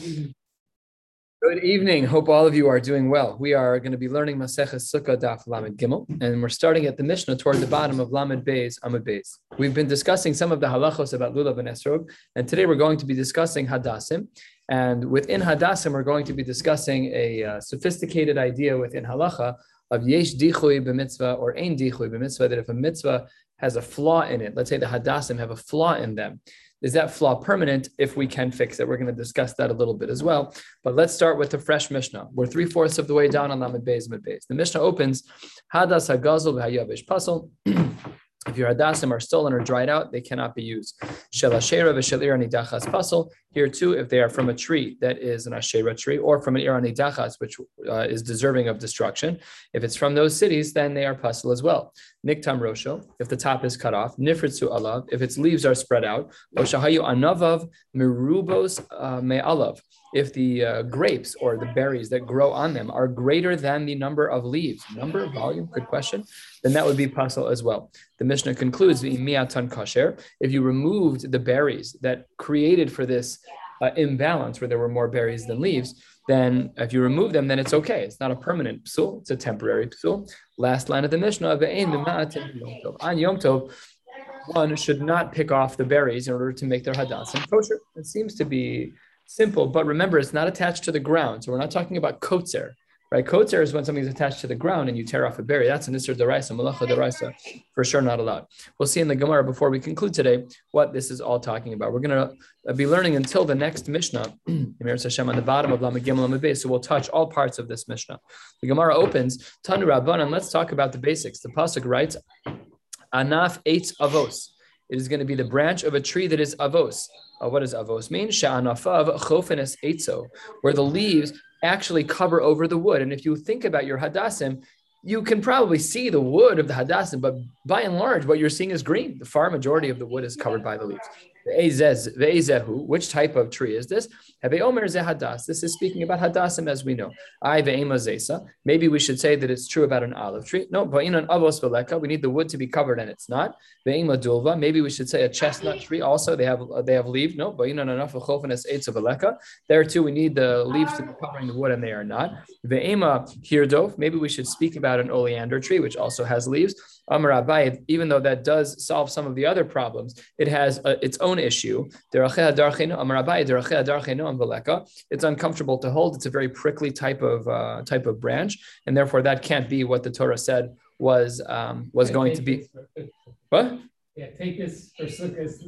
Good evening. Hope all of you are doing well. We are going to be learning Maseches Sukkah Daf Lamed Gimel, and we're starting at the Mishnah toward the bottom of Lamed Beis Amud Beis. We've been discussing some of the halachos about lulav and esrog, and today we're going to be discussing hadassim. And within hadassim, we're going to be discussing a uh, sophisticated idea within halacha of yesh dichui b'mitzvah or ein dichui b'mitzvah, that if a mitzvah has a flaw in it, let's say the hadassim have a flaw in them, is that flaw permanent? If we can fix it, we're going to discuss that a little bit as well. But let's start with the fresh Mishnah. We're three fourths of the way down on Lamed Beis Amud Beis. The Mishnah opens Hadas Hagazul v'Hayavish Pasal. If your hadasim are stolen or dried out, they cannot be used. Shelashera v'shelir nidachas pasal. Here too, if they are from a tree that is an ashera tree, or from an iranidachas, which uh, is deserving of destruction, if it's from those cities, then they are pasal as well. Niktam rosho, if the top is cut off. Nifritzu alav, if its leaves are spread out. Oshahayu anavav merubos uh, me'alav if the uh, grapes or the berries that grow on them are greater than the number of leaves, number, volume, good question, then that would be pasal as well. The Mishnah concludes, the miatan kasher, if you removed the berries that created for this uh, imbalance where there were more berries than leaves, then if you remove them, then it's okay. It's not a permanent psul, it's a temporary psul. Last line of the Mishnah, on Yom Tov, one should not pick off the berries in order to make their hadasim kosher. It seems to be simple, but remember, it's not attached to the ground. So we're not talking about kotzer, right? Kotzer is when something's attached to the ground and you tear off a berry. That's an isser deraisa, malacha deraisa, for sure not allowed. We'll see in the Gemara before we conclude today what this is all talking about. We're going to be learning until the next Mishnah, Emir Hashem, on the bottom of Lamed Gimel Lamed So we'll touch all parts of this Mishnah. The Gemara opens, Tanu Rabbanan, let's talk about the basics. The Pasuk writes, Anaf eitz avos. It is going to be the branch of a tree that is avos. Uh, what does avos mean? Sha'anafav chofenes etzo, where the leaves actually cover over the wood. And if you think about your hadassim, you can probably see the wood of the hadassim, but by and large, what you're seeing is green. The far majority of the wood is covered by the leaves. Which type of tree is this? This is speaking about hadassim as we know. Maybe we should say that it's true about an olive tree. No, but in an avos we need the wood to be covered and it's not. Maybe we should say a chestnut tree. Also, they have they have leaves. No, but in an veleka. There too, we need the leaves to be covering the wood and they are not. Maybe we should speak about an oleander tree, which also has leaves. Amar Abaye, even though that does solve some of the other problems, it has a, its own issue. It's uncomfortable to hold. It's a very prickly type of uh, type of branch, and therefore that can't be what the Torah said was um, was yeah, going to be. What? Yeah, take this for sukkahs.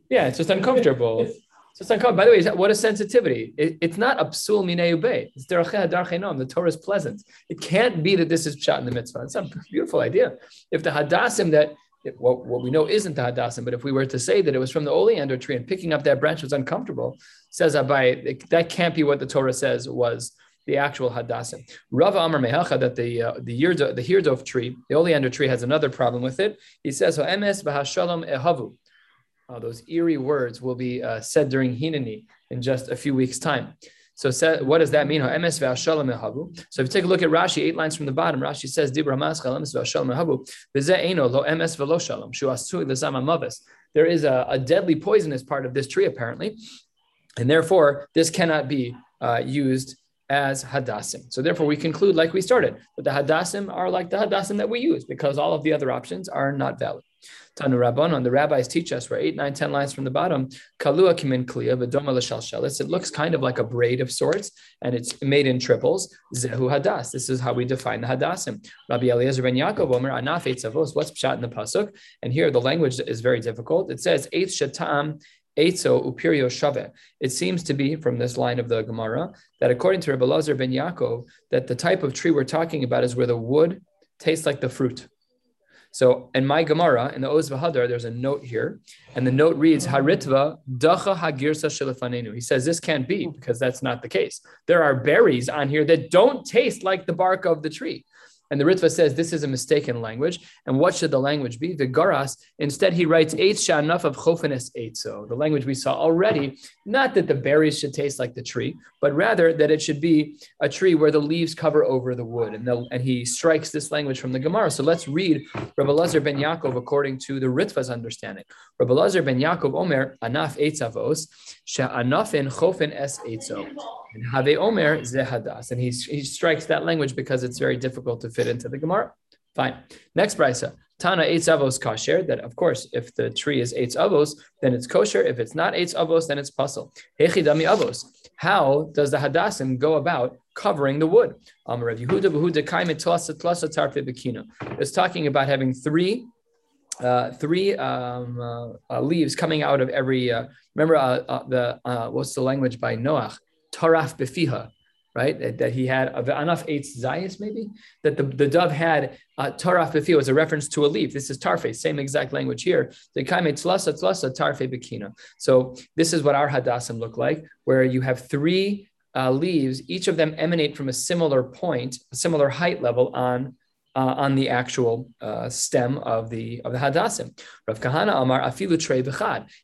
Yeah, it's just uncomfortable. So it's uncomfortable. By the way, what a sensitivity. It, it's not absul minei It's deracheh The Torah is pleasant. It can't be that this is pshat in the mitzvah. It's a beautiful idea. If the hadassim that what, what we know isn't the hadassim, but if we were to say that it was from the oleander tree and picking up that branch was uncomfortable, says Abaye, that can't be what the Torah says was the actual hadassim. Rav Amar Mehacha that the uh, the yirdo, the hirdov tree, the oleander tree, has another problem with it. He says, "Emes v'hashalom ehavu." Uh, those eerie words will be uh, said during Hineni in just a few weeks' time. So what does that mean? So if you take a look at Rashi, eight lines from the bottom, Rashi says, There is a, a, deadly poisonous part of this tree, apparently, and therefore this cannot be uh, used as hadassim. So therefore, we conclude, like we started, that the hadassim are like the hadassim that we use because all of the other options are not valid. Tanu Rabbanon, the rabbis teach us, we're eight, nine, ten lines from the bottom, Kalua kimin kliya, v'doma l'shalshelis. It looks kind of like a braid of sorts, and it's made in triples. Zehu hadas. This is how we define the hadassim. Rabbi Eliezer ben Yaakov Omer, anaf eitzavos. What's pshat in the pasuk? And here the language is very difficult. It says eitz shatam Eitzo upirio shave. It seems to be from this line of the Gemara that according to Rabbi Lazar ben Yaakov, that the type of tree we're talking about is where the wood tastes like the fruit. So in my Gemara, in the Oz Vahadar, there's a note here, and the note reads, Haritva dacha hagirsa shilafanenu. He says this can't be because that's not the case. There are berries on here that don't taste like the bark of the tree. And the Ritva says this is a mistaken language. And what should the language be? The Garas, instead, he writes Eitz Sha'anaf of Chofenes Eitzo, the language we saw already. Not that the berries should taste like the tree, but rather that it should be a tree where the leaves cover over the wood. And, the, and he strikes this language from the Gemara. So let's read Rabbi Lazar ben Yaakov according to the Ritva's understanding. Rabbi Lazar ben Yaakov Omer, Anaf Eitzavos, Sha'anafin Chofen Es Eitzo. And Have Omer Zehadas. And he, he strikes that language because it's very difficult to fit into the Gemara. Fine. Next brisa. Tana eitz avos kasher. That of course, if the tree is eitz avos, then it's kosher. If it's not eitz avos, then it's puzzle. Hechidami avos. How does the hadassim go about covering the wood? It's talking about having three uh, three um, uh, uh, leaves coming out of every. Uh, remember uh, uh, the what's the language by Noach? Taraf befiha, right? That, that he had enough eight zayas, maybe that the, the dove had uh, taraf befiha was a reference to a leaf. This is tarfe, same exact language here. The kaime tlasa tlasa tarfe bekina. So this is what our hadassim look like, where you have three uh, leaves, each of them emanate from a similar point, a similar height level on uh, on the actual uh, stem of the of the hadassim. Rav Kahana Amar afilu trei.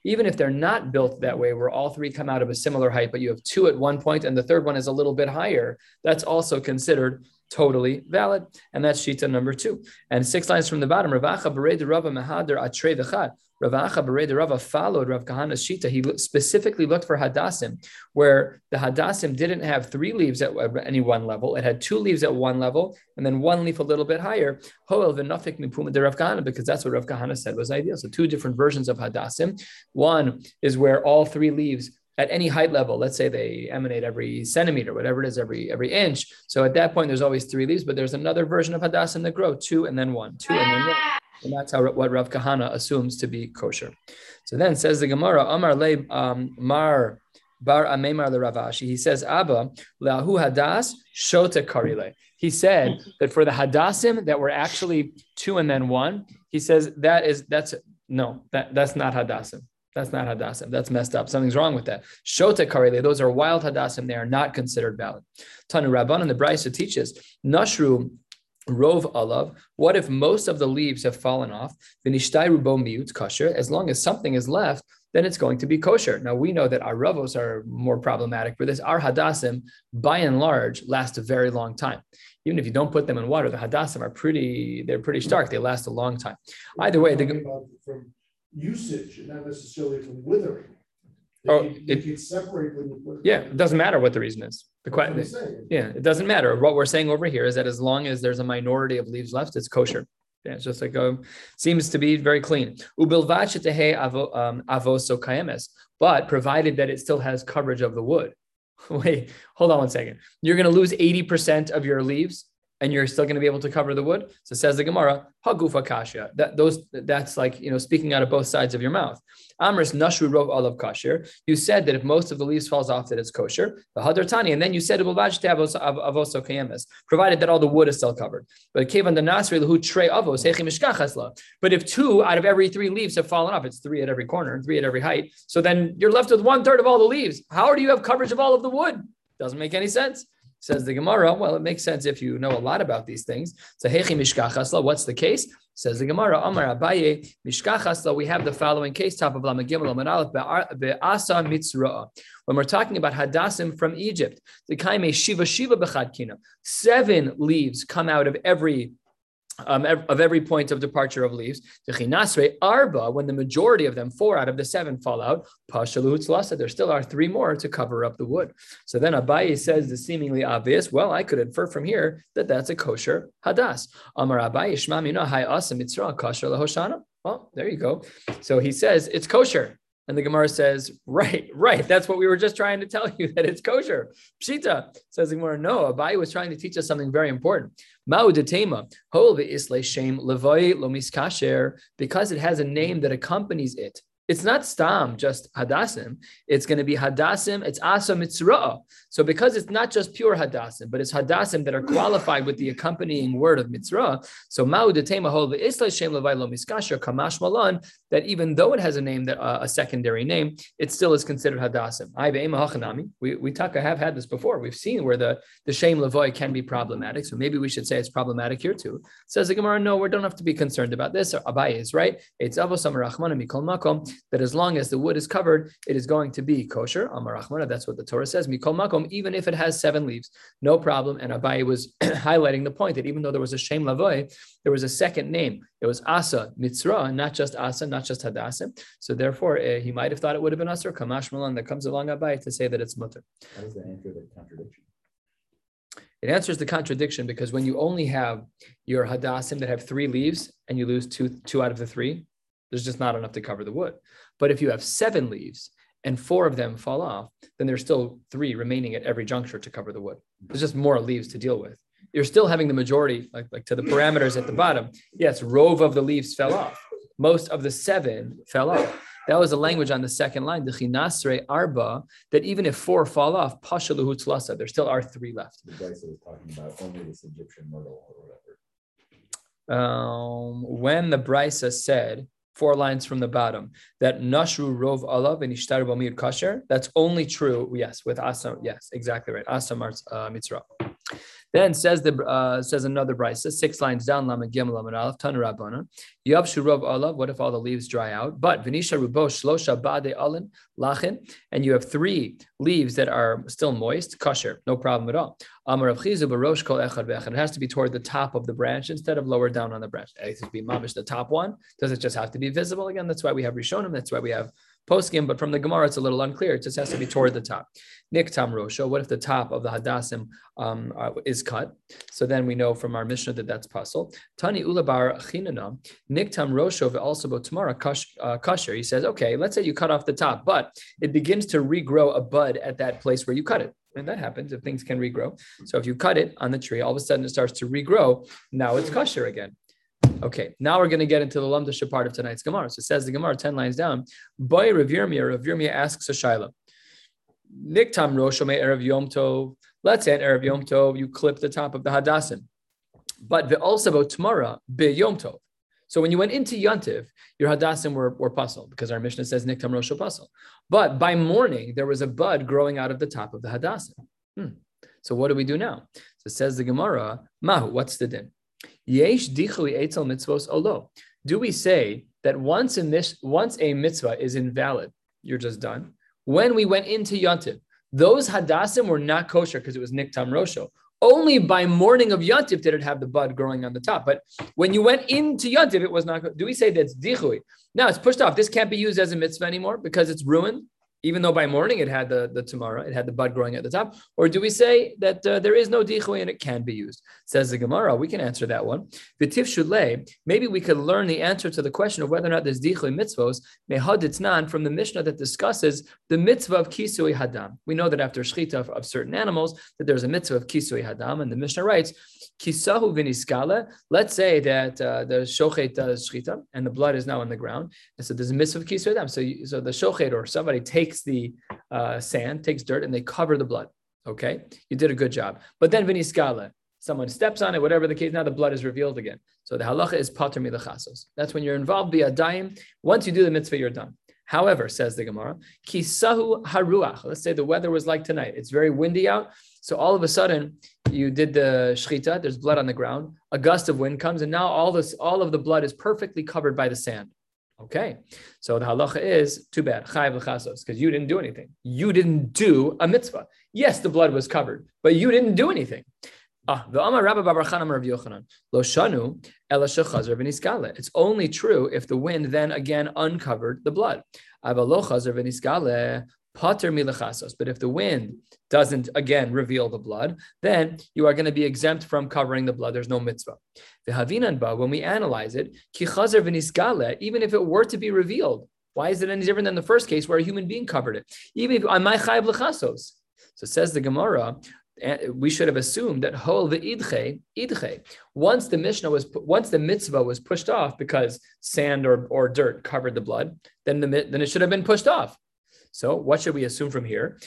Even if they're not built that way, where all three come out of a similar height, but you have two at one point and the third one is a little bit higher, that's also considered totally valid. And that's Shita number two. And six lines from the bottom, Ravacha Bered Rava Mahader Atre V'chad. Ravacha Bered Rava followed Rav Kahana's Shita. He specifically looked for Hadassim, where the Hadassim didn't have three leaves at any one level. It had two leaves at one level and then one leaf a little bit higher. Hoel V'nafik Mipuma de Rav Kahana, because that's what Rav Kahana said was ideal. So two different versions of Hadassim. One is where all three leaves at any height level, let's say they emanate every centimeter, whatever it is, every every inch. So at that point, there's always three leaves, but there's another version of hadassim that grow two and then one, two and then one. And that's how what Rav Kahana assumes to be kosher. So then says the Gemara, Amar le um, Mar Bar Amemar le Rav Ashi. He says, Abba leahu hadas shota karile. He said that for the hadassim that were actually two and then one, he says that is that's no that that's not hadassim. That's not hadassim. That's messed up. Something's wrong with that. Shota karele, those are wild hadassim. They are not considered valid. Tanu Rabban and the Brisa teaches Nashru Rov alav. What if most of the leaves have fallen off? Vinishtai rubo miut kosher. As long as something is left, then it's going to be kosher. Now we know that our ravos are more problematic for this. Our hadassim, by and large, last a very long time. Even if you don't put them in water, the hadassim are pretty. They're pretty stark. They last a long time. Either way, the, from usage, and not necessarily from withering. Oh, they Oh, can- it- separate when you put. yeah, it doesn't matter what the reason is. The That's what I'm question, yeah, it doesn't matter. What we're saying over here is that as long as there's a minority of leaves left, it's kosher. Yeah, it's just like um, seems to be very clean. Ubilvat shetehe avo- um, but provided that it still has coverage of the wood. Wait, hold on one second. You're going to lose 80% of your leaves and you're still going to be able to cover the wood. So says the Gemara, hagufa kasha. That those that's like you know speaking out of both sides of your mouth. Amris nashru rov olav kasher. You said that if most of the leaves falls off, that it's kosher. The hadar tani, and then you said avoso kayemes, provided that all the wood is still covered. But kevan the nasri who tre avos hechi mishkachasla. But if two out of every three leaves have fallen off, it's three at every corner and three at every height. So then you're left with one third of all the leaves. How do you have coverage of all of the wood? Doesn't make any sense. Says the Gemara, well, it makes sense if you know a lot about these things. So, what's the case? Says the Gemara, Amar Abaye, mishkachasla, we have the following case, top of Lama Gimel, be'asa mitzra'a. When we're talking about hadassim from Egypt, the kaime shiva shiva bechadkina, seven leaves come out of every um, of every point of departure of leaves. The chinasre arba, when the majority of them, four out of the seven, fall out. Pashaluhutzlasa, there still are three more to cover up the wood. So then Abaye says the seemingly obvious. Well, I could infer from here that that's a kosher hadas. Amar Abaye shma mina hay asa mitzra kosher lahoshana. Well, there you go. So he says it's kosher. And the Gemara says, right, right. That's what we were just trying to tell you that it's kosher. Pshita says the Gemara, no, Abaye was trying to teach us something very important. Ma'u detema, hol isle shem levoi lomis kasher, because it has a name that accompanies it. It's not stam, just hadassim. It's going to be hadassim. It's asa mitzra'ah. So because it's not just pure hadassim, but it's hadassim that are qualified with the accompanying word of mitzrah. So ma'u detema hol ve'isla shem levailo miskasher kamash malan. That even though it has a name that uh, a secondary name, it still is considered hadassim. We we talk. I have had this before. We've seen where the the shem levoy can be problematic. So maybe we should say it's problematic here too. Says the Gemara, no, we don't have to be concerned about this. Abaye is right. It's avosam rachmana mikol makom that as long as the wood is covered, it is going to be kosher. Amar that's what the Torah says. Mikol makom, even if it has seven leaves, no problem. And Abaye was highlighting the point that even though there was a shem lavoy, there was a second name. It was Asa Mitzra, not just Asa, not just Hadasim. So therefore, uh, he might have thought it would have been Asa Kamash Malan that comes along Abaye to say that it's mutter. How does that answer the contradiction? It answers the contradiction because when you only have your hadassim that have three leaves and you lose two two out of the three, there's just not enough to cover the wood. But if you have seven leaves and four of them fall off, then there's still three remaining at every juncture to cover the wood. There's just more leaves to deal with. You're still having the majority, like, like to the parameters at the bottom. Yes, rove of the leaves fell off. Most of the seven fell off. That was the language on the second line, the chinasre arba, that even if four fall off, pashaluhu tlasa, there still are three left. The guy was talking about only this Egyptian myrtle or whatever. Um, when the Brisa said four lines from the bottom, that Nashru Rov Alav and Ishtar Bamir Kasher, that's only true, yes, with Asam, yes, exactly right. Asam uh, Mitzrah. Then says the uh, says another brisa, six lines down, Lamed Gimel Lamed Aleph, Tan Rabbana. Yav Shurov Olav. What if all the leaves dry out? But Venisha Rubo Shlosha Bade Alin Lachin, and you have three leaves that are still moist, kosher, no problem at all. Amar Rav Chizda Barosh Kol Echad Vechad. It has to be toward the top of the branch instead of lower down on the branch. It has to be mamish the top one. Does it just have to be visible again? That's why we have Rishonim. That's why we have poskim, but from the Gemara, it's a little unclear. It just has to be toward the top. Niktam Rosho, what if the top of the Hadassim um, uh, is cut? So then we know from our Mishnah that that's puzzle. Tani Ulla bar Chinana, Niktam Rosho also tomorrow uh, kasher. He says, okay, let's say you cut off the top, but it begins to regrow a bud at that place where you cut it. And that happens if things can regrow. So if you cut it on the tree, all of a sudden it starts to regrow. Now it's kosher again. Okay, now we're going to get into the Lamdasha part of tonight's Gemara. So it says the Gemara 10 lines down. Boy Rav Yirmiyah, Rav Yirmiyah asks a Shaila. Niktam Roshome Erev Yom Tov. Let's say Erev Yom Tov, you clip the top of the Hadassim. But the also about tomorrow, Be Yom Tov. So when you went into Yontiv, your Hadassim were, were puzzle because our Mishnah says Niktam Rosh puzzle. But by morning, there was a bud growing out of the top of the Hadassim. Hmm. So what do we do now? So says the Gemara, Mahu, what's the din? Yesh dichui etzel mitzvos olo. Do we say that once a, mis- once a mitzvah is invalid, you're just done? When we went into Yontif, those hadassim were not kosher because it was niktam rosho. Only by morning of Yontif did it have the bud growing on the top. But when you went into Yontif, it was not. Do we say that's dichui? Now it's pushed off. This can't be used as a mitzvah anymore because it's ruined even though by morning it had the, the tomorrow, it had the bud growing at the top? Or do we say that uh, there is no dichui and it can be used? Says the Gemara, we can answer that one. V'tif shulei, maybe we could learn the answer to the question of whether or not there's dichui mitzvos, mehaditznan, from the Mishnah that discusses the mitzvah of kisui hadam. We know that after shchita of, certain animals, that there's a mitzvah of kisui hadam, and the Mishnah writes, kisahu viniskala. Let's say that uh, the shochet does shchita and the blood is now on the ground, and so there's a mitzvah of kisui hadam. So, so the shochet or somebody takes the uh, sand, takes dirt, and they cover the blood. Okay, you did a good job. But then viniskala, someone steps on it, whatever the case. Now the blood is revealed again. So the halacha is pater milachasos. That's when you're involved biyadayim. Once you do the mitzvah, you're done. However, says the Gemara, kisahu haruach. Let's say the weather was like tonight. It's very windy out. So all of a sudden, you did the shechita. There's blood on the ground. A gust of wind comes, and now all this, all of the blood is perfectly covered by the sand. Okay, so the halacha is too bad, chayiv l'chasos, because you didn't do anything. You didn't do a mitzvah. Yes, the blood was covered, but you didn't do anything. Ah, the Amar Rabbi Babar Rav Yochanan Lo Shanu Ela V'Niskale. It's only true if the wind then again uncovered the blood. Avalo Chazer V'Niskale Pater milachasos. But if the wind doesn't again reveal the blood, then you are going to be exempt from covering the blood. There's no mitzvah. The when we analyze it, kichazer v'niskale, even if it were to be revealed, why is it any different than the first case where a human being covered it? Even if on my chayv lechasos. So says the Gemara, eh, we should have assumed that hol idche idche. Once the Mishnah was once the mitzvah was pushed off because sand or, or dirt covered the blood, then the then it should have been pushed off. So what should we assume from here?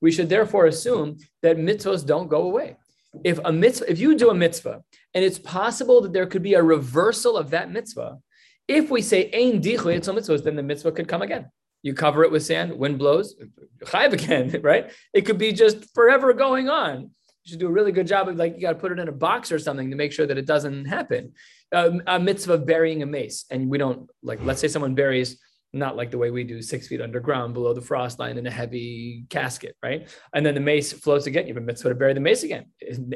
We should therefore assume that mitzvos don't go away. If a mitzvah, if you do a mitzvah, and it's possible that there could be a reversal of that mitzvah, if we say ein dichui etzel mitzvos, then the mitzvah could come again. You cover it with sand, wind blows, chayiv again, right? It could be just forever going on. You should do a really good job of like you got to put it in a box or something to make sure that it doesn't happen a, a mitzvah burying a mace, and we don't like. Let's say someone buries not like the way we do six feet underground below the frost line in a heavy casket, right? And then the mace floats again. You have a mitzvah to bury the mace again.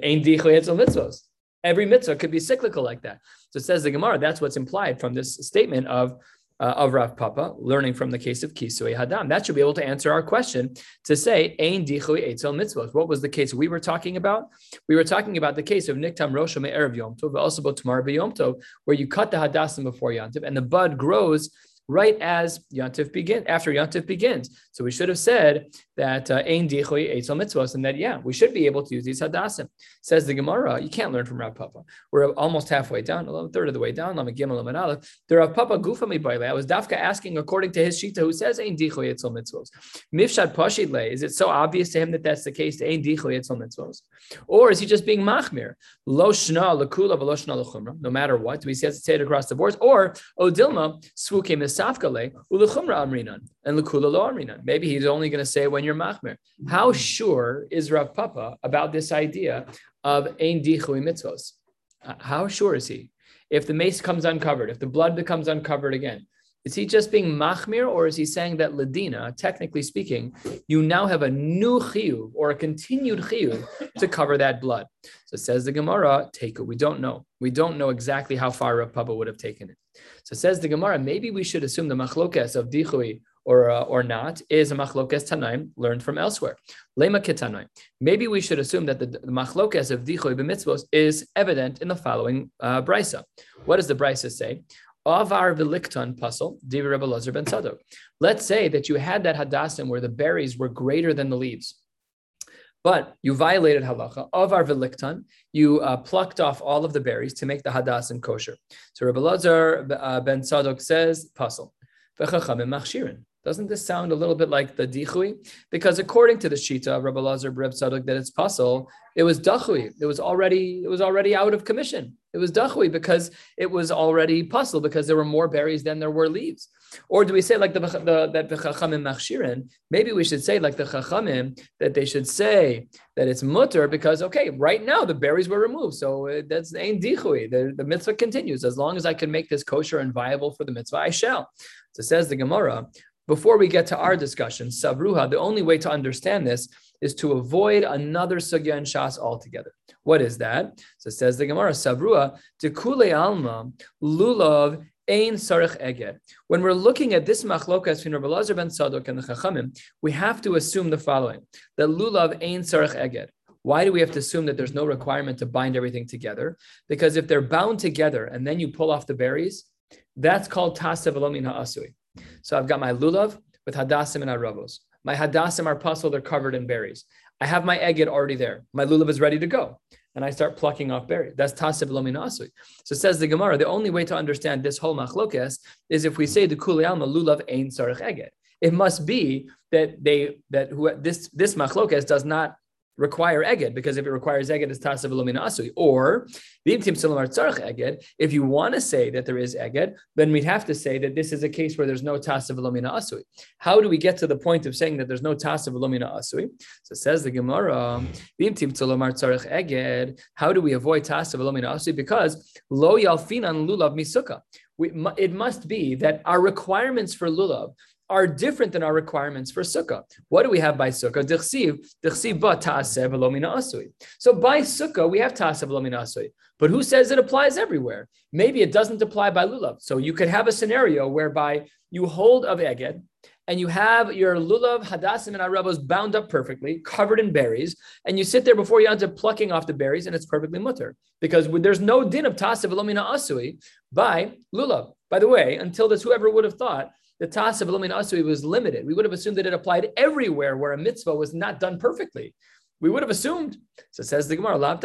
Ain't mitzvahs. Every mitzvah could be cyclical like that. So it says the Gemara, that's what's implied from this statement of uh, of Rav Papa, learning from the case of Kisui Hadam. That should be able to answer our question to say, Ein Dichui Eitzel Mitzvot. What was the case we were talking about? We were talking about the case of Niktam Rosham Erev Yom Tov, but also about Tamar Yom Tov, where you cut the Hadassim before Yom Tov and the bud grows right as Yontif begin after Yontif begins. So we should have said that uh, ein dichoi eitzel mitzvos, and that yeah, we should be able to use these hadassim. Says the Gemara, you can't learn from Rav Papa. We're almost halfway down, a third of the way down. Lama gimel aleph. The Rav Papa gufa mi I was dafka asking according to his shita, who says ein dichoi eitzel mitzvos. Mifshad pashid le. Is it so obvious to him that that's the case? Ein dichoi eitzel mitzvos, or is he just being machmir? Lo shna lekula v'lo shna. No matter what, do we say it across the board? Or odilma svukim safkale amrinan and lekula lo amrinan. Maybe he's only going to say when you're machmer. How sure is Rav Papa about this idea of ein dichui mitzvos? Uh, how sure is he? If the mace comes uncovered, if the blood becomes uncovered again, is he just being machmir, or is he saying that ladina, technically speaking, you now have a new chiyuv or a continued chiyuv to cover that blood? So says the Gemara, take it. We don't know. We don't know exactly how far Papa would have taken it. So says the Gemara, maybe we should assume the machlokas of dichui or uh, or not is a machlokas tanaim learned from elsewhere. Lema ketanaim. Maybe we should assume that the, the machlokas of dichoy b'mitzvos is evident in the following uh, brisa. What does the brisa say? Avar v'likton puzzle, divi Rebbe Lazar ben Tzadok. Let's say that you had that hadassim where the berries were greater than the leaves. But you violated halacha of our veliktan. You uh, plucked off all of the berries to make the hadassim kosher. So Rabbi Lazar uh, ben Tzadok says, puzzle. Doesn't this sound a little bit like the dichui? Because according to the shita of Rabbi Lazar Breb Tzadok that it's pasul, it was dachui. It was already it was already out of commission. It was dachui because it was already pasul because there were more berries than there were leaves. Or do we say like the, the that the chachamim machshirin? Maybe we should say like the chachamim that they should say that it's mutter because okay, right now the berries were removed, so uh, that's ain dichui. The, the mitzvah continues as long as I can make this kosher and viable for the mitzvah, I shall. So says the Gemara, before we get to our discussion, Savruha, the only way to understand this is to avoid another sugya and shas altogether. What is that? So it says the Gemara, Savruha, kule alma, lulav, ein sarich eged. When we're looking at this machlokas between Rabbi Lazar ben Tzadok and the Chachamim, we have to assume the following, that lulav ein sarich eged. Why do we have to assume that there's no requirement to bind everything together? Because if they're bound together and then you pull off the berries, that's called tasev alomin ha'asui. So I've got my lulav with hadassim and aravos. My hadassim are puzzle, they're covered in berries. I have my egg already there. My lulav is ready to go. And I start plucking off berries. That's tasib lominasui. So says the Gemara, the only way to understand this whole machlokes is if we say the kuli alma lulav ein sarich eged. It must be that they that who this this machlokes does not require eged because if it requires eged, it's tasav Alumina asui. Or if you want to say that there is eged, then we'd have to say that this is a case where there's no tasav asui. How do we get to the point of saying that there's no tasav asui? So says the Gemara, how do we avoid tasav asui? Because lo yalfinan lulav misuka. It must be that our requirements for lulav are different than our requirements for sukkah. What do we have by sukkah? So by sukkah, we have ta'aseh asui. But who says it applies everywhere? Maybe it doesn't apply by lulav. So you could have a scenario whereby you hold of eged and you have your lulav, hadassim, and arabos bound up perfectly, covered in berries, and you sit there before you up plucking off the berries, and it's perfectly mutter because there's no din of tasev asui by lulav. By the way, until this, whoever would have thought the Tasa Velomin Asui was limited. We would have assumed that it applied everywhere where a mitzvah was not done perfectly. We would have assumed. So says the Gemara, Lav.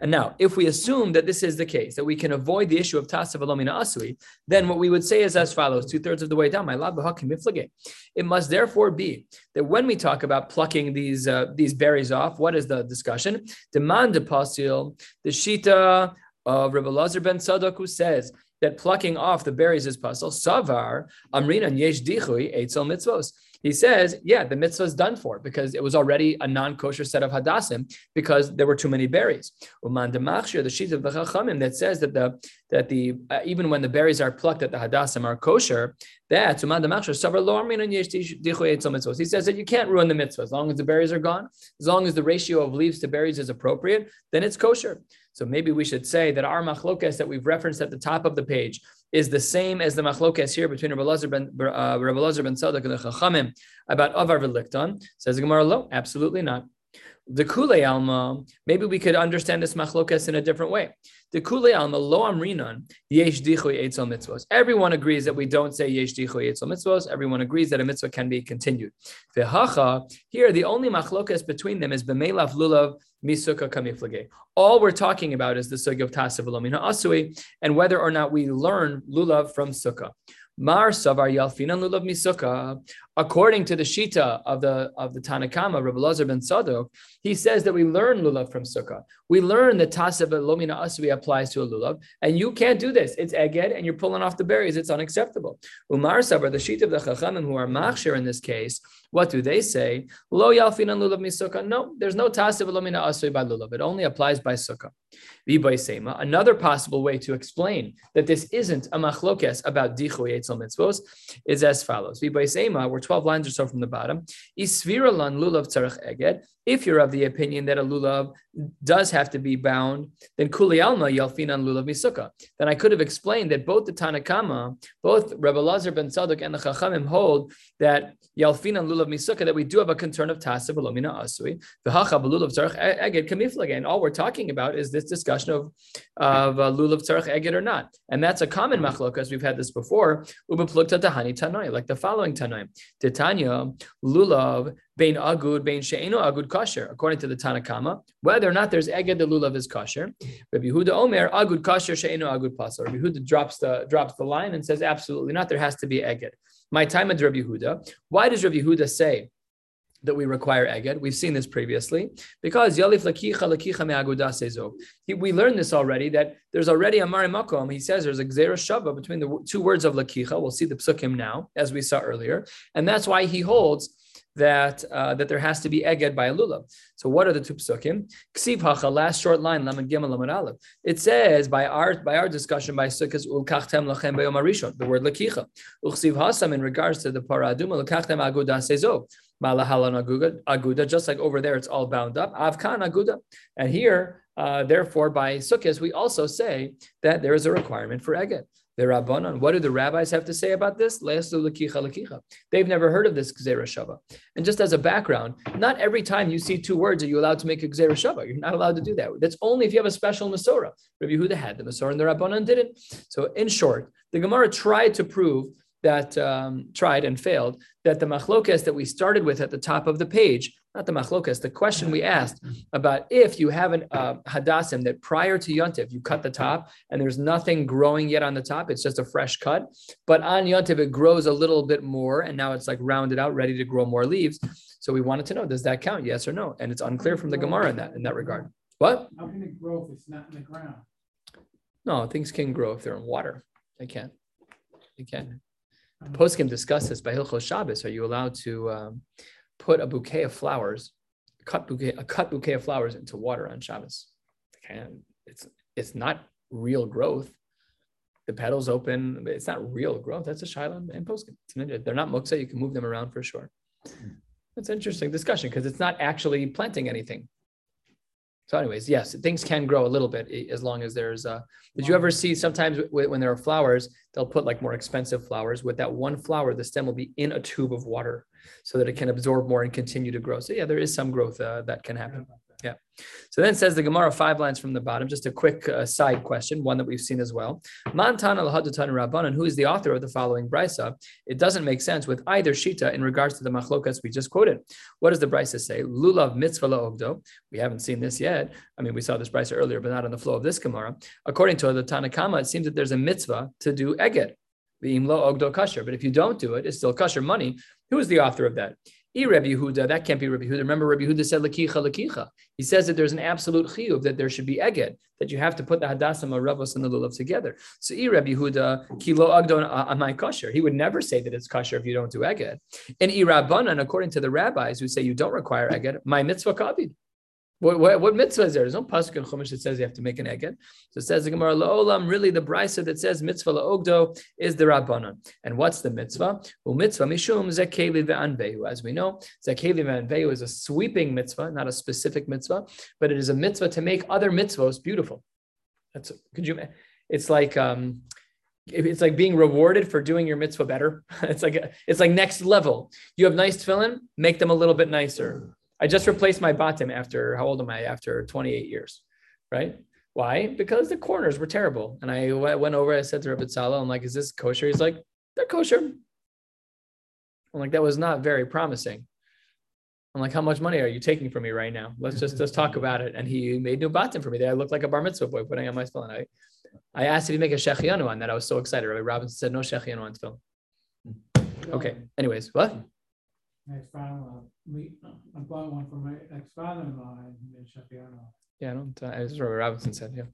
And now, if we assume that this is the case, that we can avoid the issue of Tasa Velomina Asui, then what we would say is as follows, two thirds of the way down, my Lav It must therefore be that when we talk about plucking these uh, these berries off, what is the discussion? Demand de Pasil, the Shita of Rabbi Lazar ben Tzadok, who says that plucking off the berries is puzzle. Savar, Amrinan Yesh Dichui, Eitzel Mitzvos. He says, yeah, the mitzvah is done for because it was already a non-kosher set of hadassim because there were too many berries. Uman the sheet of the chachamim that says that the that the uh, even when the berries are plucked that the hadassim are kosher, that uman mitzvos. He says that you can't ruin the mitzvah as long as the berries are gone, as long as the ratio of leaves to berries is appropriate, then it's kosher. So maybe we should say that our machlokas that we've referenced at the top of the page is the same as the machlokas here between Rabbi Lazar ben, uh, Rabbi Lazar ben Tzadok and the Chachamim about Avar v'Likton. Says the Gemara, no, absolutely not. The Kule Alma, maybe we could understand this machlokas in a different way. The Kule Alma, Lo Amrinan, Yesh Dichui Eitzel Mitzvos. Everyone agrees that we don't say Yesh Dichui Eitzel Mitzvos. Everyone agrees that a mitzvah can be continued. V'hacha, here the only machlokas between them is B'meilav Lulav Misuka Kamiflage. All we're talking about is the sugi of Tasav Asui and whether or not we learn Lulav from Sukkah. Mar Savar Yalfinan Lulav Misuka. According to the Shita of the of the Tanakama, Rabbi Lazar ben Tzadok, he says that we learn lulav from sukkah. We learn that tasav lomina asvi applies to a lulav, and you can't do this. It's eged, and you're pulling off the berries. It's unacceptable. Umar Sabar, the Shita of the Chachamim, who are machshir in this case, what do they say? Lo yalfinan lulav misukkah. No, there's no tasav lomina asvi by lulav. It only applies by sukkah. Another possible way to explain that this isn't a machlokes about dichu yetzel mitzvos is as follows. We're 12 lines or so from the bottom. Isvira lan lulav tzarech eged. If you're of the opinion that a lulav does have to be bound, then kuli alma yalfinan lulav misuka. Then I could have explained that both the Tanakama, both Rabbi Lazar ben Tzadok and the Chachamim hold that yalfinan lulav misuka that we do have a concern of tasa belomina asui v'hacha lulav tzarech eged kamiflag. And all we're talking about is this discussion of of uh, lulav tzarech eged or not, and that's a common machlokas. We've had this before. Ubeplukta tahani tanoi, like the following tanoi. Titania lulav bein agud, bein she'eno agud kosher, according to the Tanakama, whether or not there's eged, the lulav is kosher. Rabbi Yehuda Omer, agud kosher, she'eno agud pasor. Rabbi Yehuda drops the, drops the line and says, absolutely not, there has to be eged. My time at Rabbi Yehuda. Why does Rabbi Yehuda say that we require eged. We've seen this previously because yalif lakicha lakicha me'aguda sezo. We learned this already that there's already a marimakom. He says there's a gzera shava between the two words of lakicha. We'll see the psukim now, as we saw earlier, and that's why he holds that uh, that there has to be eged by a lulav. So what are the two psukim? Ksiv hacha, last short line, lamed gimel lamed aleph. It says by our by our discussion by sukkahs ulkachtem lachem beyom arishon, the word lakicha. Uchsiv hasam in regards to the paraduma ulkachtem aguda sezo. Malahalan aguda, aguda, just like over there, it's all bound up. Avkan aguda, and here, uh, therefore, by sukkahs, we also say that there is a requirement for eged the Rabbanon. What do the rabbis have to say about this? They've never heard of this Gzera Shava. And just as a background, not every time you see two words are you allowed to make a Gzera Shava. You're not allowed to do that. That's only if you have a special Masorah. Rabbi Yehuda had the Masorah and the Rabbanon didn't. So in short, the Gemara tried to prove that um, tried and failed that the machlokas that we started with at the top of the page, not the machlokas, the question we asked about if you have an uh, hadassim that prior to yontiv you cut the top and there's nothing growing yet on the top, it's just a fresh cut, but on yontiv it grows a little bit more and now it's like rounded out, ready to grow more leaves. So we wanted to know does that count, yes or no? And it's unclear from the Gemara in that in that regard. What? How can it grow if it's not in the ground? No, things can grow if they're in water. They can. They can. The Poskim discuss this by Hilchos Shabbos. Are you allowed to um, put a bouquet of flowers, a cut bouquet, a cut bouquet of flowers into water on Shabbos? Can it's it's not real growth. The petals open. It's not real growth. That's a shiloh and poskim. They're not muksa. You can move them around for sure. That's an interesting discussion because it's not actually planting anything. So, anyways, yes, things can grow a little bit as long as there's. Uh, did you ever see sometimes when there are flowers, they'll put like more expensive flowers. With that one flower, the stem will be in a tube of water so that it can absorb more and continue to grow. So, yeah, there is some growth uh, that can happen. Yeah. So then says the Gemara five lines from the bottom. Just a quick uh, side question, one that we've seen as well. Mantana lahadatan rabbanan. Who is the author of the following brisa? It doesn't make sense with either shita in regards to the machlokas we just quoted. What does the brisa say? Lulav mitzvah ogdo. We haven't seen this yet. I mean, we saw this brisa earlier, but not on the flow of this Gemara. According to the Tanakama, it seems that there's a mitzvah to do eged. The imlo ogdo kasher. But if you don't do it, it's still kasher money. Who is the author of that? E Rabbi Yehuda, that can't be Rabbi Yehuda. Remember, Rabbi Yehuda said lakicha lakicha. He says that there's an absolute chiyuv that there should be eged, that you have to put the hadassah maravos and the lulav together. So E Rabbi Yehuda kilo agdon amai kosher. He would never say that it's kosher if you don't do eged. And E Rabbanan, according to the rabbis who say you don't require eged, my mitzvah kabid. What, what, what, mitzvah is there? There's no pasuk in Chumash that says you have to make an eged. So it says the Gemara laolam. Really, the brisa that says mitzvah laogdo is the rabbanon. And what's the mitzvah? Well, mitzvah mishum zekeli ve'anvehu. As we know, zekeli ve'anvehu is a sweeping mitzvah, not a specific mitzvah, but it is a mitzvah to make other mitzvahs beautiful. That's could you? It's like um, it's like being rewarded for doing your mitzvah better. It's like it's like next level. You have nice tefillin, make them a little bit nicer I just replaced my bottom after how old am I? After 28 years, right? Why? Because the corners were terrible. And I went over, I said to Rabbi Tzala, I'm like, is this kosher? He's like, they're kosher. I'm like, that was not very promising. I'm like, how much money are you taking from me right now? Let's just let's talk about it. And he made new bottom for me. That I looked like a bar mitzvah boy putting on my tefillin. I, I asked if he make a shechianu on that. I was so excited. Rabbi Robinson said no shechianu on tefillin. Hmm. Okay. Anyways, what? Ex father, we, I bought one for my ex father-in-law in Shapiano. Yeah, I don't. Uh, as Rabbi Robinson said, yeah.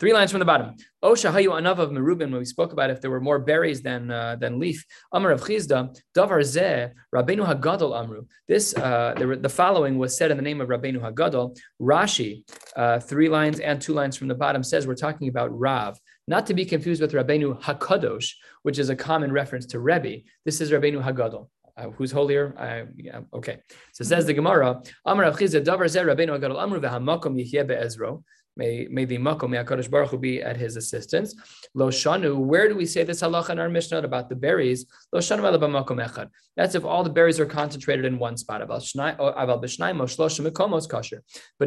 Three lines from the bottom. Oh, shahayu anav of merubin. When we spoke about if there were more berries than uh, than leaf. Amar of chizda davar zeh Rabbeinu Hagadol amru. This uh, the, the following was said in the name of Rabbeinu Hagadol. Rashi, uh, three lines and two lines from the bottom says we're talking about Rav, not to be confused with Rabbeinu Hakadosh, which is a common reference to Rebbe. This is Rabbeinu Hagadol. Uh, who's holier? Uh, yeah, okay. So says the Gemara, Amar Rav Chizda, Davar Zer Rabbeinu Agadol Amru v'hamakom yihyeh be'ezro. May, may the makom, may HaKadosh Baruch Hu be at his assistance. Lo shanu, where do we say this halacha in our Mishnah about the berries? Lo shanu ala b'makom echad. That's if all the berries are concentrated in one spot. But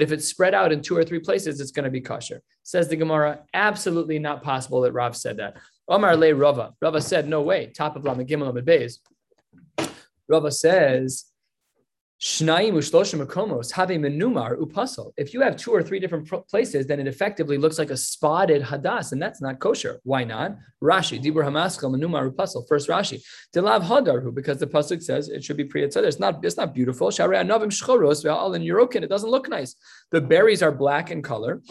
if it's spread out in two or three places, it's going to be kosher. Says the Gemara, absolutely not possible that Rav said that. Omar le Rava. Rava said, no way. Top of Lamed Gimel Lamed Beis. Rava says. If you have two or three different places, then it effectively looks like a spotted hadas, and that's not kosher. Why not? Rashi, dibur hamaskal menumar upasal. First Rashi, delav hadarhu, because the pasuk says it should be priyatzad. It's not. It's not beautiful. Sharei anavim shchoros in Yerokin. It doesn't look nice. The berries are black in color.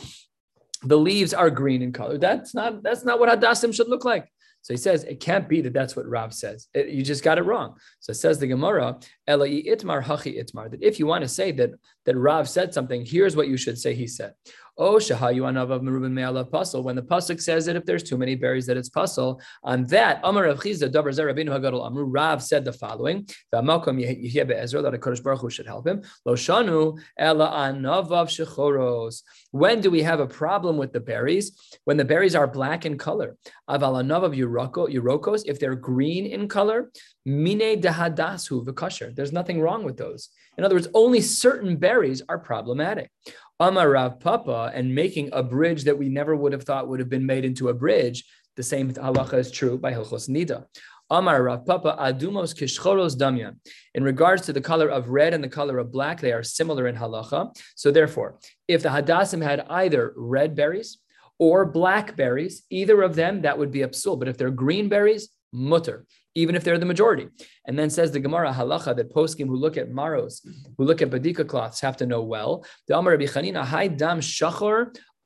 The leaves are green in color. That's not. That's not what hadasim should look like. So he says it can't be that that's what Rav says. It, you just got it wrong. So it says the Gemara, Elai itmar hachi itmar. That if you want to say that that Rav said something, here's what you should say. He said, Oh, shahayu anavav merubin pasal. When the pasuk says that if there's too many berries, that it's pasal. On that, Amar Rav Chizda Dabar Rabbeinu Hagadol Amru. Rav said the following: V'amalkom yehye be'ezra that a Kodesh Baruch Hu should help him. Lo shanu ela anavav shechoros. When do we have a problem with the berries? When the berries are black in color. Aval anavav yurokos. If they're green in color, mine dehadasu v'kasher. There's nothing wrong with those. In other words, only certain berries are problematic. Amar Rav Papa and making a bridge that we never would have thought would have been made into a bridge. The same halacha is true by Hilchos Nida. Amar Rav Papa adumos kishchoros damyan. In regards to the color of red and the color of black, they are similar in halacha. So therefore, if the hadassim had either red berries or black berries, either of them, that would be absul. But if they're green berries, mutter even if they're the majority. And then says the Gemara halacha that poskim who look at maros, who look at badika cloths, have to know well. The Amar Rabbi Chanina, Hai dam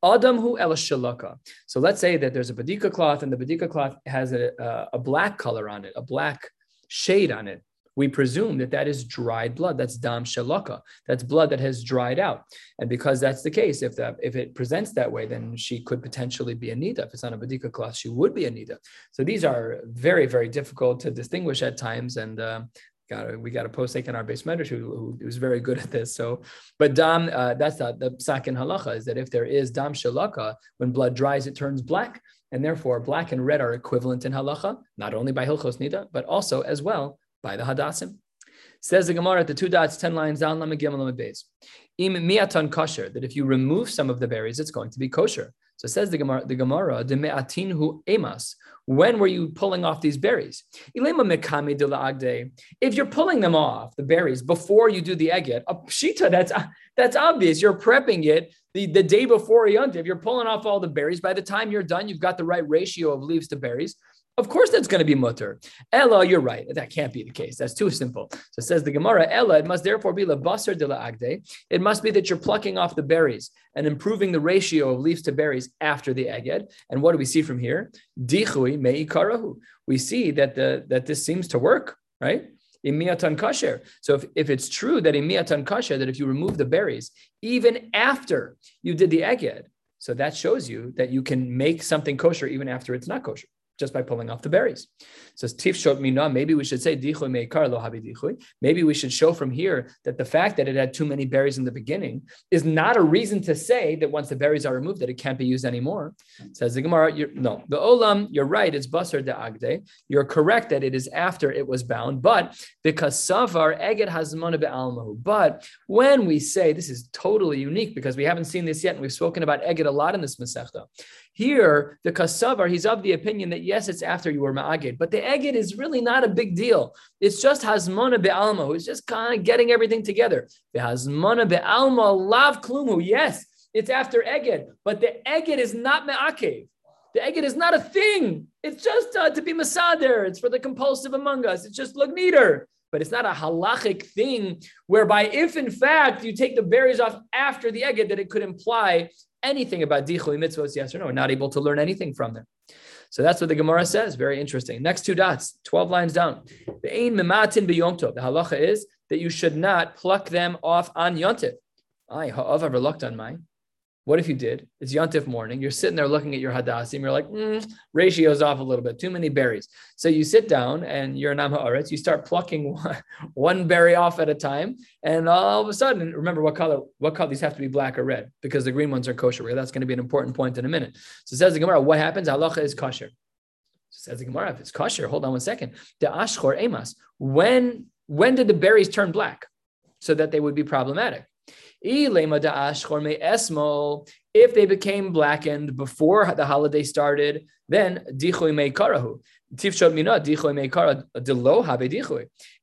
Adam hu el. So let's say that there's a badika cloth, and the badika cloth has a, a, a black color on it, a black shade on it we presume that that is dried blood. That's dam shalaka. That's blood that has dried out. And because that's the case, if that if it presents that way, then she could potentially be a nida. If it's on a badika cloth, she would be a nida. So these are very very difficult to distinguish at times, and. Uh, got we got a posek in our base medrash who, who, very good at this. So, but dam, uh, that's the, the second halacha is that if there is dam shalaka, when blood dries, it turns black, and therefore black and red are equivalent in halacha, not only by hilchos nida, but also as well by the Hadassim. Says the Gemara at the two dots, 10 lines down, Lamed Gimel Lamed Beis. im miatan kosher, that if you remove some of the berries, it's going to be kosher. So says the Gemara, the Gemara, de me'atin hu emas. When were you pulling off these berries? Ilema mekami de agde. If you're pulling them off, the berries, before you do the eget, a pshita, that's that's obvious. You're prepping it the, the day before Yontif. You're pulling off all the berries. By the time you're done, you've got the right ratio of leaves to berries. Of course, that's going to be mutter. Ella, you're right. That can't be the case. That's too simple. So says the Gemara, Ella, it must therefore be lebasar de la agde. It must be that you're plucking off the berries and improving the ratio of leaves to berries after the eged. And what do we see from here? Dichui meikarahu. We see that the that this seems to work, right? Imiatan kasher. So if, if it's true that imiatan kasher, that if you remove the berries, even after you did the eged, so that shows you that you can make something kosher even after it's not kosher just by pulling off the berries. So tif shot mina. Maybe we should say meikar lo habi. Maybe we should show from here that the fact that it had too many berries in the beginning is not a reason to say that once the berries are removed that it can't be used anymore. Says the Gemara. No, the olam. You're right. It's basar de agde. You're correct that it is after it was bound, but because savar eget hazmona be'almahu. But when we say this is totally unique because we haven't seen this yet, and we've spoken about eget a lot in this masechta. Here, the kasavar, he's of the opinion that yes, it's after you were ma'agid, but the eged is really not a big deal. It's just hazmana be'alma, who's just kind of getting everything together. The hazmana be'alma lav klumu, yes, it's after eged, but the eged is not me'akev. The eged is not a thing. It's just uh, to be masader. It's for the compulsive among us. It's just look neater but it's not a halachic thing whereby if in fact you take the berries off after the eged, that it could imply anything about dichui mitzvahs, yes or no. We're not able to learn anything from them. So that's what the Gemara says. Very interesting. Next two dots, 12 lines down. The. The halacha is that you should not pluck them off on yontiv. I ha'av reluctant on mine. What if you did? It's Yontif morning. You're sitting there looking at your hadassim. You're like, mm, ratio's off a little bit. Too many berries. So you sit down and you're an Haaretz. You start plucking one, one berry off at a time, and all of a sudden, remember what color? What color? These have to be black or red because the green ones are kosher. That's going to be an important point in a minute. So says the Gemara, what happens? Halacha is kosher. So says the Gemara, if it's kosher, hold on one second. The ashchor emas. When when did the berries turn black? So that they would be problematic. If they became blackened before the holiday started, then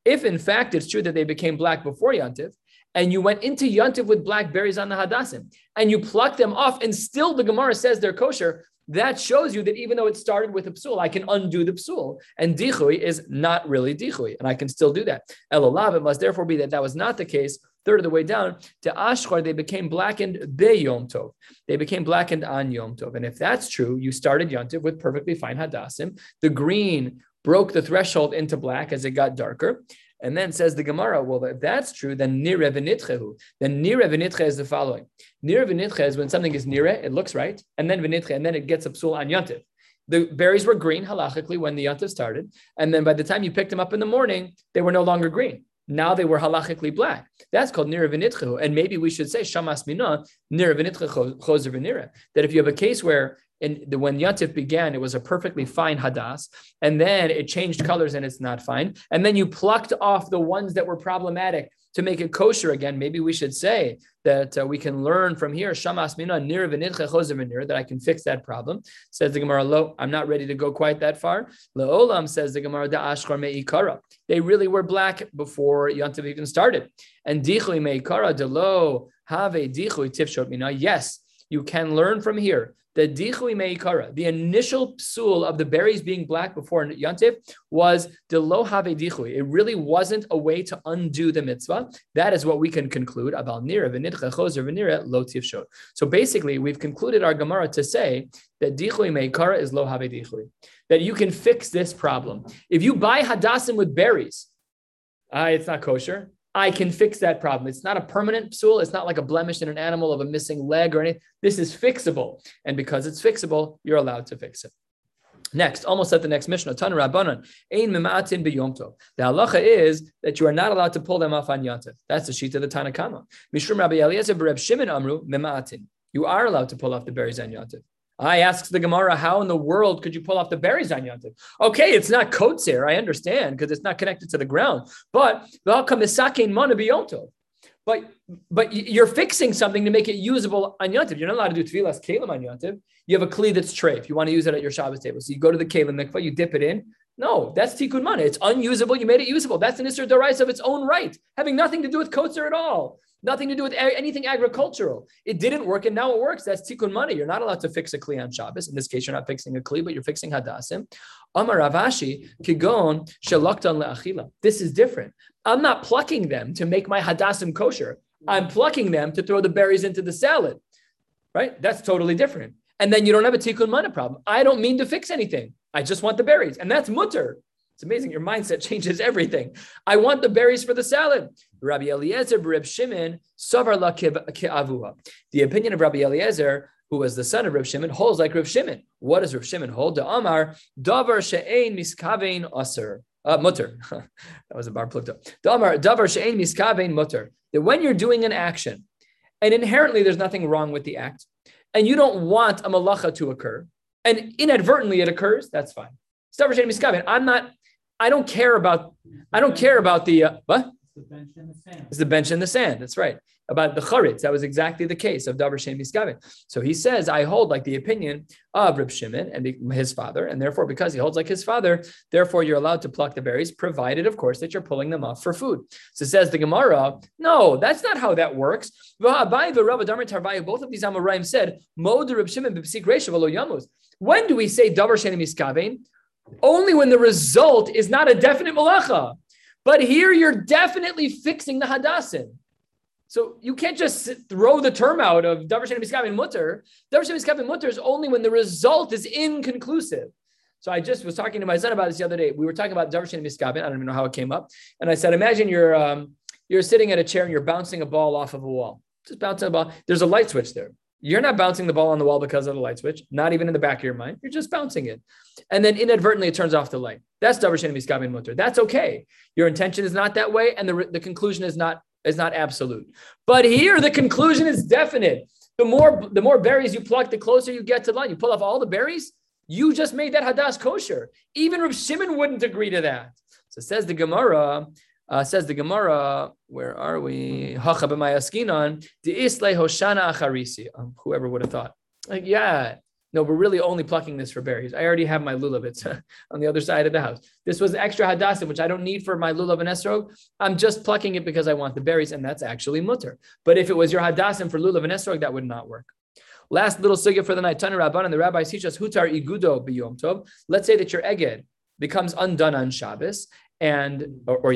If in fact it's true that they became black before Yantiv, and you went into Yantiv with black berries on the Hadassim, and you plucked them off, and still the Gemara says they're kosher, that shows you that even though it started with a psul, I can undo the psul. And dichui is not really dichui, and I can still do that. Elolav, it must therefore be that that was not the case third of the way down to Ashkar, they became blackened be Yom Tov. They became blackened on Yom Tov. And if that's true, you started Yom Tov with perfectly fine Hadassim. The green broke the threshold into black as it got darker. And then says the Gemara, well, if that's true, then nire v'nitchehu. Then nire v'nitche is the following. Nire v'nitche is when something is nire, it looks right, and then v'nitche, and then it gets a psul on yontif. The berries were green halachically when the yontif started, and then by the time you picked them up in the morning, they were no longer green. Now they were halachically black. That's called nira. And maybe we should say shamas mina nira v'nitchehu choser v'nira. That if you have a case where in the, when Yatif began, it was a perfectly fine hadas, and then it changed colors and it's not fine, and then you plucked off the ones that were problematic to make it kosher again. Maybe we should say that uh, we can learn from here, Shamas Mina, Nir that I can fix that problem. Says the Gemara, Lo, I'm not ready to go quite that far. Le'olam says the Gemara, Da Ashkar Me'ikara. They really were black before Yantav even started. And Dichui Me'ikara, Delo, Have Dichui Tifshot Mina. Yes, you can learn from here the dichui meikara, the initial psul of the berries being black before yantiv was the lo have dichui. It really wasn't a way to undo the mitzvah. That is what we can conclude about nira v'nidcha choser v'nira. So basically, we've concluded our gemara to say that dichui meikara is lo have dichui. That you can fix this problem if you buy hadassim with berries. Uh, it's not kosher. I can fix that problem. It's not a permanent psul. It's not like a blemish in an animal of a missing leg or anything. This is fixable. And because it's fixable, you're allowed to fix it. Next, almost at the next Mishnah, Tan Rabbanan, Ein Mimatin biyomto. The halacha is that you are not allowed to pull them off on Yantif. That's the sheet of the Tanna Kamma. Mishrum Rabbi Eliezer Bereb Shimon Amru Mimatin. You are allowed to pull off the berries on Yantif. I ask the Gemara, how in the world could you pull off the berries on Yontif? Okay, it's not kotzer, I understand, because it's not connected to the ground. But but but you're fixing something to make it usable on Yontif. You're not allowed to do tevilas keilim on Yontif. You have a kli that's tray. If you want to use it at your Shabbos table, so you go to the kalim mikvah, you dip it in. No, that's tikkun mana. It's unusable. You made it usable. That's an isser deraisa of its own right, having nothing to do with kotzer at all. Nothing to do with anything agricultural. It didn't work, and now it works. That's tikkun mana. You're not allowed to fix a kli on Shabbos. In this case, you're not fixing a kli, but you're fixing hadassim. Amar Rav Ashi kigon shelaktan leachila. This is different. I'm not plucking them to make my hadassim kosher. I'm plucking them to throw the berries into the salad. Right? That's totally different. And then you don't have a tikkun mana problem. I don't mean to fix anything. I just want the berries, and that's mutter. It's amazing. Your mindset changes everything. I want the berries for the salad. Rabbi Eliezer, Reb Shimon, Savar la Avua. The opinion of Rabbi Eliezer, who was the son of Reb Shimon, holds like Reb Shimon. What does Reb Shimon hold? The Amar, Davar she'ein miskavein aser. Uh, mutter. that was a bar plukta. Davar she'ein miskavein mutter. That when you're doing an action, and inherently there's nothing wrong with the act, and you don't want a malacha to occur, and inadvertently it occurs, that's fine. I'm not. I don't care about. I don't care about the uh, what. The bench in the sand. It's the bench in the sand. That's right. About the charitz, that was exactly the case of Davar Shem Miskavin. So he says, I hold like the opinion of Reb Shimon and his father, and therefore, because he holds like his father, therefore you're allowed to pluck the berries, provided, of course, that you're pulling them off for food. So says the Gemara, no, that's not how that works. Both of these Amoraim said. When do we say Davar Shem Miskavin? Only when the result is not a definite malacha. But here you're definitely fixing the hadassim. So you can't just throw the term out of davar shenim miskavin mutter. Davar shenim miskavin mutter is only when the result is inconclusive. So I just was talking to my son about this the other day. We were talking about davar shenim miskavin. I don't even know how it came up. And I said, imagine you're um, you're sitting at a chair and you're bouncing a ball off of a wall. Just bouncing a ball. There's a light switch there. You're not bouncing the ball on the wall because of the light switch. Not even in the back of your mind. You're just bouncing it, and then inadvertently it turns off the light. That's shenim miskavin mutter. That's okay. Your intention is not that way, and the, the conclusion is not is not absolute. But here the conclusion is definite. The more the more berries you pluck, the closer you get to the line. You pull off all the berries, you just made that hadas kosher. Even Rav Shimon wouldn't agree to that. So says the Gemara. Uh, says the Gemara, where are we? Hacha b'mayaskinon, de'isle hoshana acharisi. Um, whoever would have thought. Like, yeah, no, we're really only plucking this for berries. I already have my lulav. It's on the other side of the house. This was extra hadassim, which I don't need for my lulav and esrog. I'm just plucking it because I want the berries, and that's actually mutter. But if it was your hadassim for lulav and esrog, that would not work. Last little sugya for the night. Tana Rabban and the rabbis teach us hutar igudo biyom tov. Let's say that your eged becomes undone on Shabbos and or, or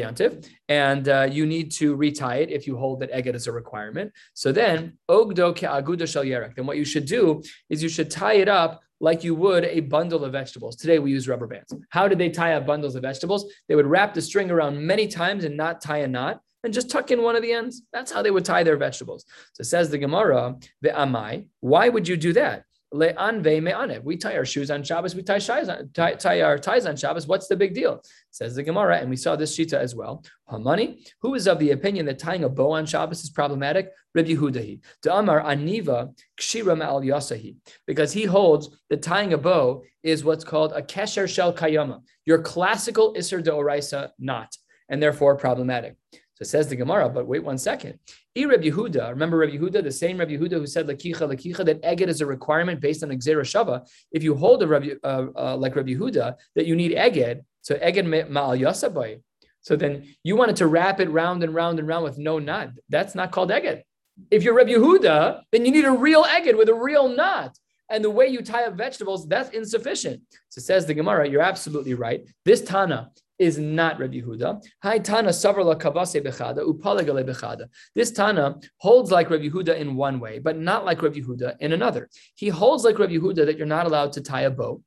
and uh, you need to retie it if you hold that eged is a requirement. So then ogdo ke'agudo shel yerek. Then what you should do is you should tie it up like you would a bundle of vegetables. Today we use rubber bands. How did they tie up bundles of vegetables? They would wrap the string around many times and not tie a knot and just tuck in one of the ends. That's how they would tie their vegetables. So says the Gemara, the amai. Why would you do that? We tie our shoes on Shabbos. We tie, on, tie, tie our ties on Shabbos. What's the big deal? Says the Gemara, and we saw this shita as well. Hamani, who is of the opinion that tying a bow on Shabbos is problematic? Rabbi Yehudahi. To Amar Aniva Kshira Ma'al Yasahi. Because he holds that tying a bow is what's called a kesher shel kayama, your classical Isser deoraisa knot, and therefore problematic. So it says the Gemara, but wait one second. E Rabbi Yehuda, remember Rabbi Yehuda, the same Rabbi Yehuda who said lakicha lakicha that eged is a requirement based on gezera shava. If you hold a Rabbi, uh, uh, like Rabbi Yehuda that you need eged, so eged ma'al yasabai. So then you wanted to wrap it round and round and round with no knot. That's not called eged. If you're Rabbi Yehuda, then you need a real eged with a real knot. And the way you tie up vegetables, that's insufficient. So says the Gemara, you're absolutely right. This Tana is not Rabbi Yehuda. Hi Tana kavase bechada upalagale bechada. This Tana holds like Rabbi Yehuda in one way, but not like Rabbi Yehuda in another. He holds like Rabbi Yehuda that you're not allowed to tie a bow.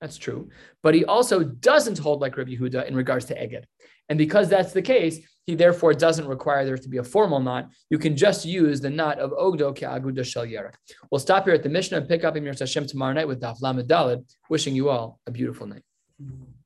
That's true. But he also doesn't hold like Rabbi Yehuda in regards to Eged. And because that's the case, he therefore doesn't require there to be a formal knot. You can just use the knot of Ogdo Ke'aguda Shel Yerek. We'll stop here at the Mishnah and pick up in Hashem tomorrow night with Daf Lamed Daled. Wishing you all a beautiful night. Mhm.